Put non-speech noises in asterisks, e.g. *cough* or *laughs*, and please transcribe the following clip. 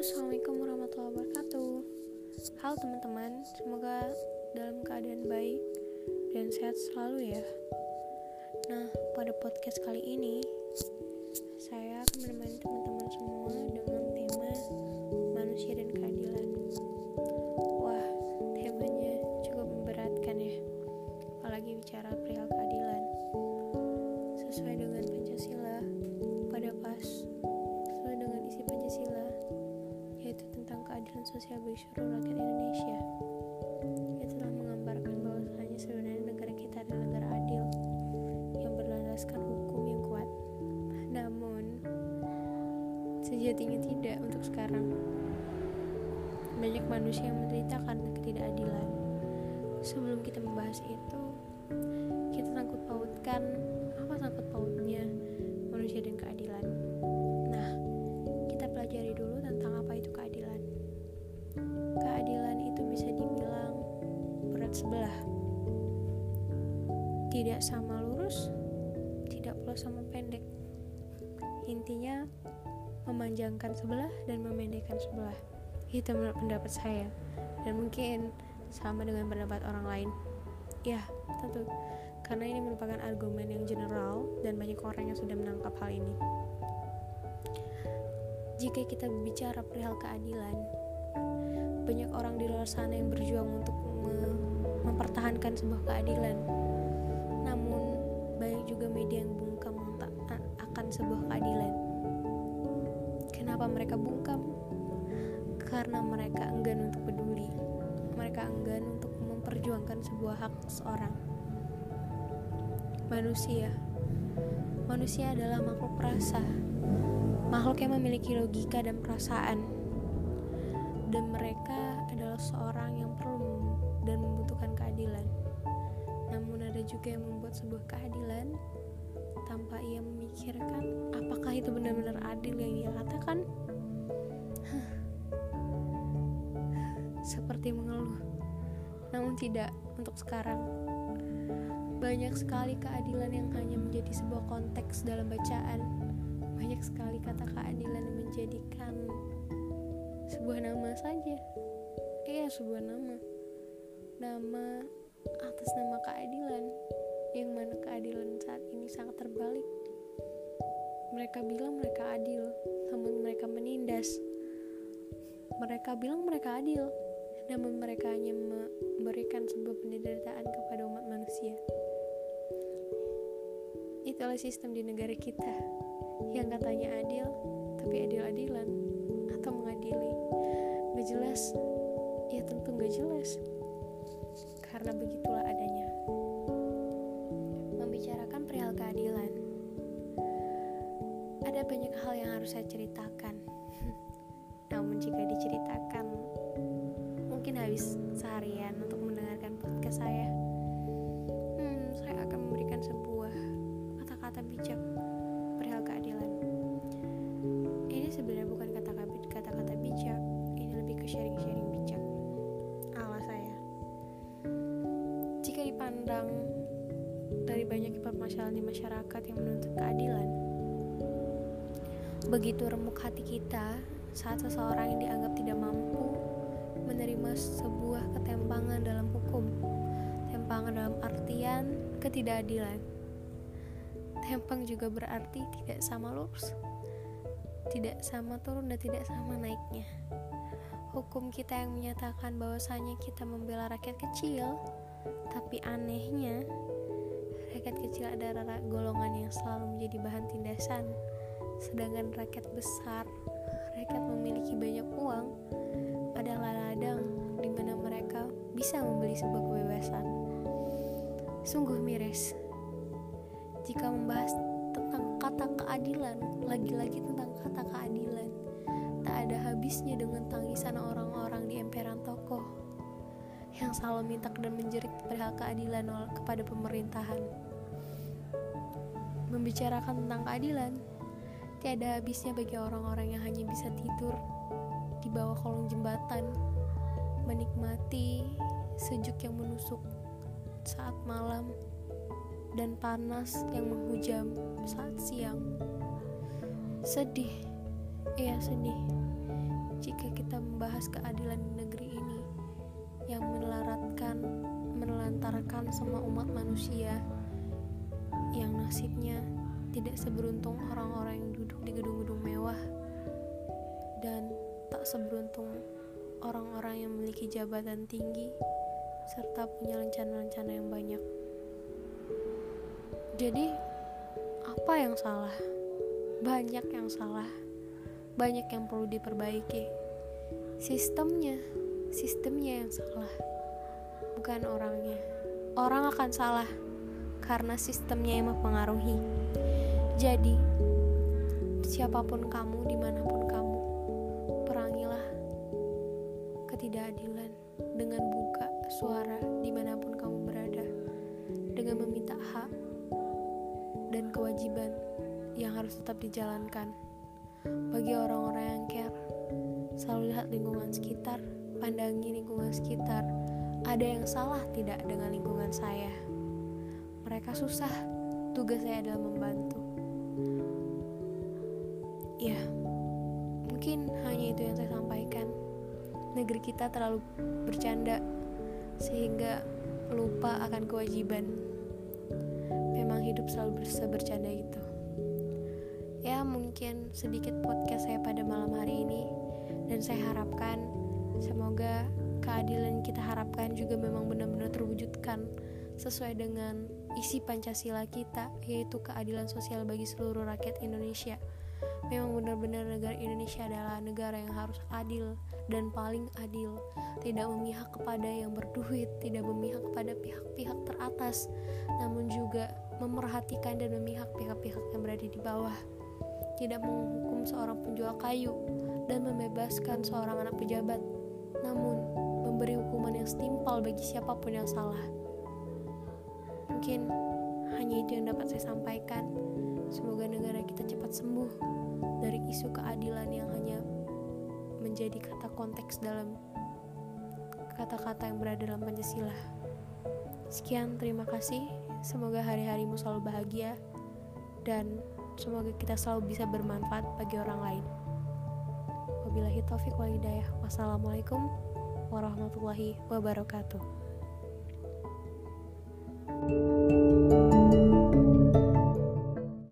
Assalamualaikum warahmatullahi wabarakatuh. Halo teman-teman, semoga dalam keadaan baik dan sehat selalu ya. Nah, pada podcast kali ini Saya akan menemani teman-teman semua dengan tema manusia dan keadilan. Wah, temanya cukup memberatkan ya Apalagi bicara perihal keadilan. Sesuai dengan Pancasila pada pas sosial bagi seluruh rakyat Indonesia. Ia telah menggambarkan bahwasanya sebenarnya negara kita adalah negara adil yang berlandaskan hukum yang kuat. Namun sejatinya tidak untuk sekarang. Banyak manusia yang menderita karena ketidakadilan. Sebelum kita membahas itu, kita sangkut pautkan apa sangkut pautnya manusia dan keadilan. Tidak sama lurus, tidak pula sama pendek. Intinya memanjangkan sebelah dan memendekkan sebelah. Itu menurut pendapat saya. Dan mungkin sama dengan pendapat orang lain. Ya, tentu. Karena ini merupakan argumen yang general dan banyak orang yang sudah menangkap hal ini. Jika kita berbicara perihal keadilan, banyak orang di luar sana yang berjuang untuk me- mempertahankan sebuah keadilan. Juga media yang bungkam akan sebuah keadilan. Kenapa mereka bungkam? Karena mereka enggan untuk peduli. Mereka enggan untuk memperjuangkan sebuah hak seorang. Manusia. Manusia adalah makhluk perasa makhluk yang memiliki logika dan perasaan dan mereka adalah seorang yang perlu juga yang membuat sebuah keadilan tanpa ia memikirkan apakah itu benar-benar adil yang ia katakan. *sighs* Seperti mengeluh. Namun tidak untuk sekarang. Banyak sekali keadilan yang hanya menjadi sebuah konteks dalam bacaan. Banyak sekali kata keadilan yang menjadikan sebuah nama saja. Iya sebuah nama. Nama atas nama keadilan yang mana keadilan saat ini sangat terbalik. Mereka bilang mereka adil namun mereka menindas. Mereka bilang mereka adil namun mereka hanya memberikan sebuah penderitaan kepada umat manusia. Itulah sistem di negara kita. Yang katanya adil tapi adil-adilan atau mengadili. Gak jelas. Ya tentu gak jelas karena begitulah adanya. Membicarakan perihal keadilan. Ada banyak hal yang harus saya ceritakan. *laughs* Namun jika diceritakan mungkin habis seharian untuk mendengarkan podcast saya hmm, saya akan memberikan sebuah kata-kata bijak perihal keadilan. Ini sebenarnya bukan Jika dipandang dari banyak permasalahan di masyarakat yang menuntut keadilan, begitu remuk hati kita saat seseorang yang dianggap tidak mampu menerima sebuah ketempangan dalam hukum, tempangan dalam artian ketidakadilan. Tempang juga berarti tidak sama lurus, tidak sama turun dan tidak sama naiknya. Hukum kita yang menyatakan bahwasanya kita membela rakyat kecil, tapi anehnya rakyat kecil adalah golongan yang selalu menjadi bahan tindasan, sedangkan rakyat besar, rakyat memiliki banyak uang, adalah ladang di mana mereka bisa membeli sebuah kebebasan. Sungguh miris jika membahas tentang kata keadilan, lagi-lagi tentang kata keadilan, tak ada habisnya dengan tangisan toko yang selalu minta dan menjerit perihal keadilan kepada pemerintahan. Membicarakan tentang keadilan, tiada habisnya bagi orang-orang yang hanya bisa tidur di bawah kolong jembatan, menikmati sejuk yang menusuk saat malam dan panas yang menghujam saat siang. Sedih, iya sedih. jika kita membahas keadilan di negeri yang menelaratkan menelantarkan semua umat manusia yang nasibnya tidak seberuntung orang-orang yang duduk di gedung-gedung mewah dan tak seberuntung orang-orang yang memiliki jabatan tinggi serta punya rencana-rencana yang banyak. Jadi, apa yang salah? Banyak yang salah. Banyak yang perlu diperbaiki. Sistemnya, sistemnya yang salah. Bukan orangnya. Orang akan salah karena sistemnya yang mempengaruhi. Jadi, siapa pun kamu, di mana pun kamu, perangilah ketidakadilan dengan buka suara di mana pun kamu berada, dengan meminta hak dan kewajiban yang harus tetap dijalankan. Bagi orang-orang yang care, selalu lihat lingkungan sekitar, pandangi lingkungan sekitar. Ada yang salah tidak dengan lingkungan saya? Mereka susah, tugas saya adalah membantu. Ya, mungkin hanya itu yang saya sampaikan. Negeri kita terlalu bercanda sehingga lupa akan kewajiban memang hidup selalu bercanda gitu ya mungkin sedikit podcast saya pada malam hari ini dan saya harapkan semoga keadilan kita harapkan juga memang benar-benar terwujudkan sesuai dengan isi Pancasila kita yaitu keadilan sosial bagi seluruh rakyat Indonesia. Memang benar-benar negara Indonesia adalah negara yang harus adil dan paling adil. Tidak memihak kepada yang berduit tidak memihak kepada pihak-pihak teratas namun juga memerhatikan dan memihak pihak-pihak yang berada di bawah, tidak menghukum seorang penjual kayu dan membebaskan seorang anak pejabat, namun memberi hukuman yang setimpal bagi siapa pun yang salah. Mungkin hanya itu yang dapat saya sampaikan. Semoga negara kita cepat sembuh dari isu keadilan yang hanya menjadi kata konteks dalam kata-kata yang berada dalam Pancasila. Sekian, terima kasih. Semoga hari-harimu selalu bahagia dan semoga kita selalu bisa bermanfaat bagi orang lain. Wabillahi taufik wal hidayah. Wassalamualaikum warahmatullahi wabarakatuh. thank you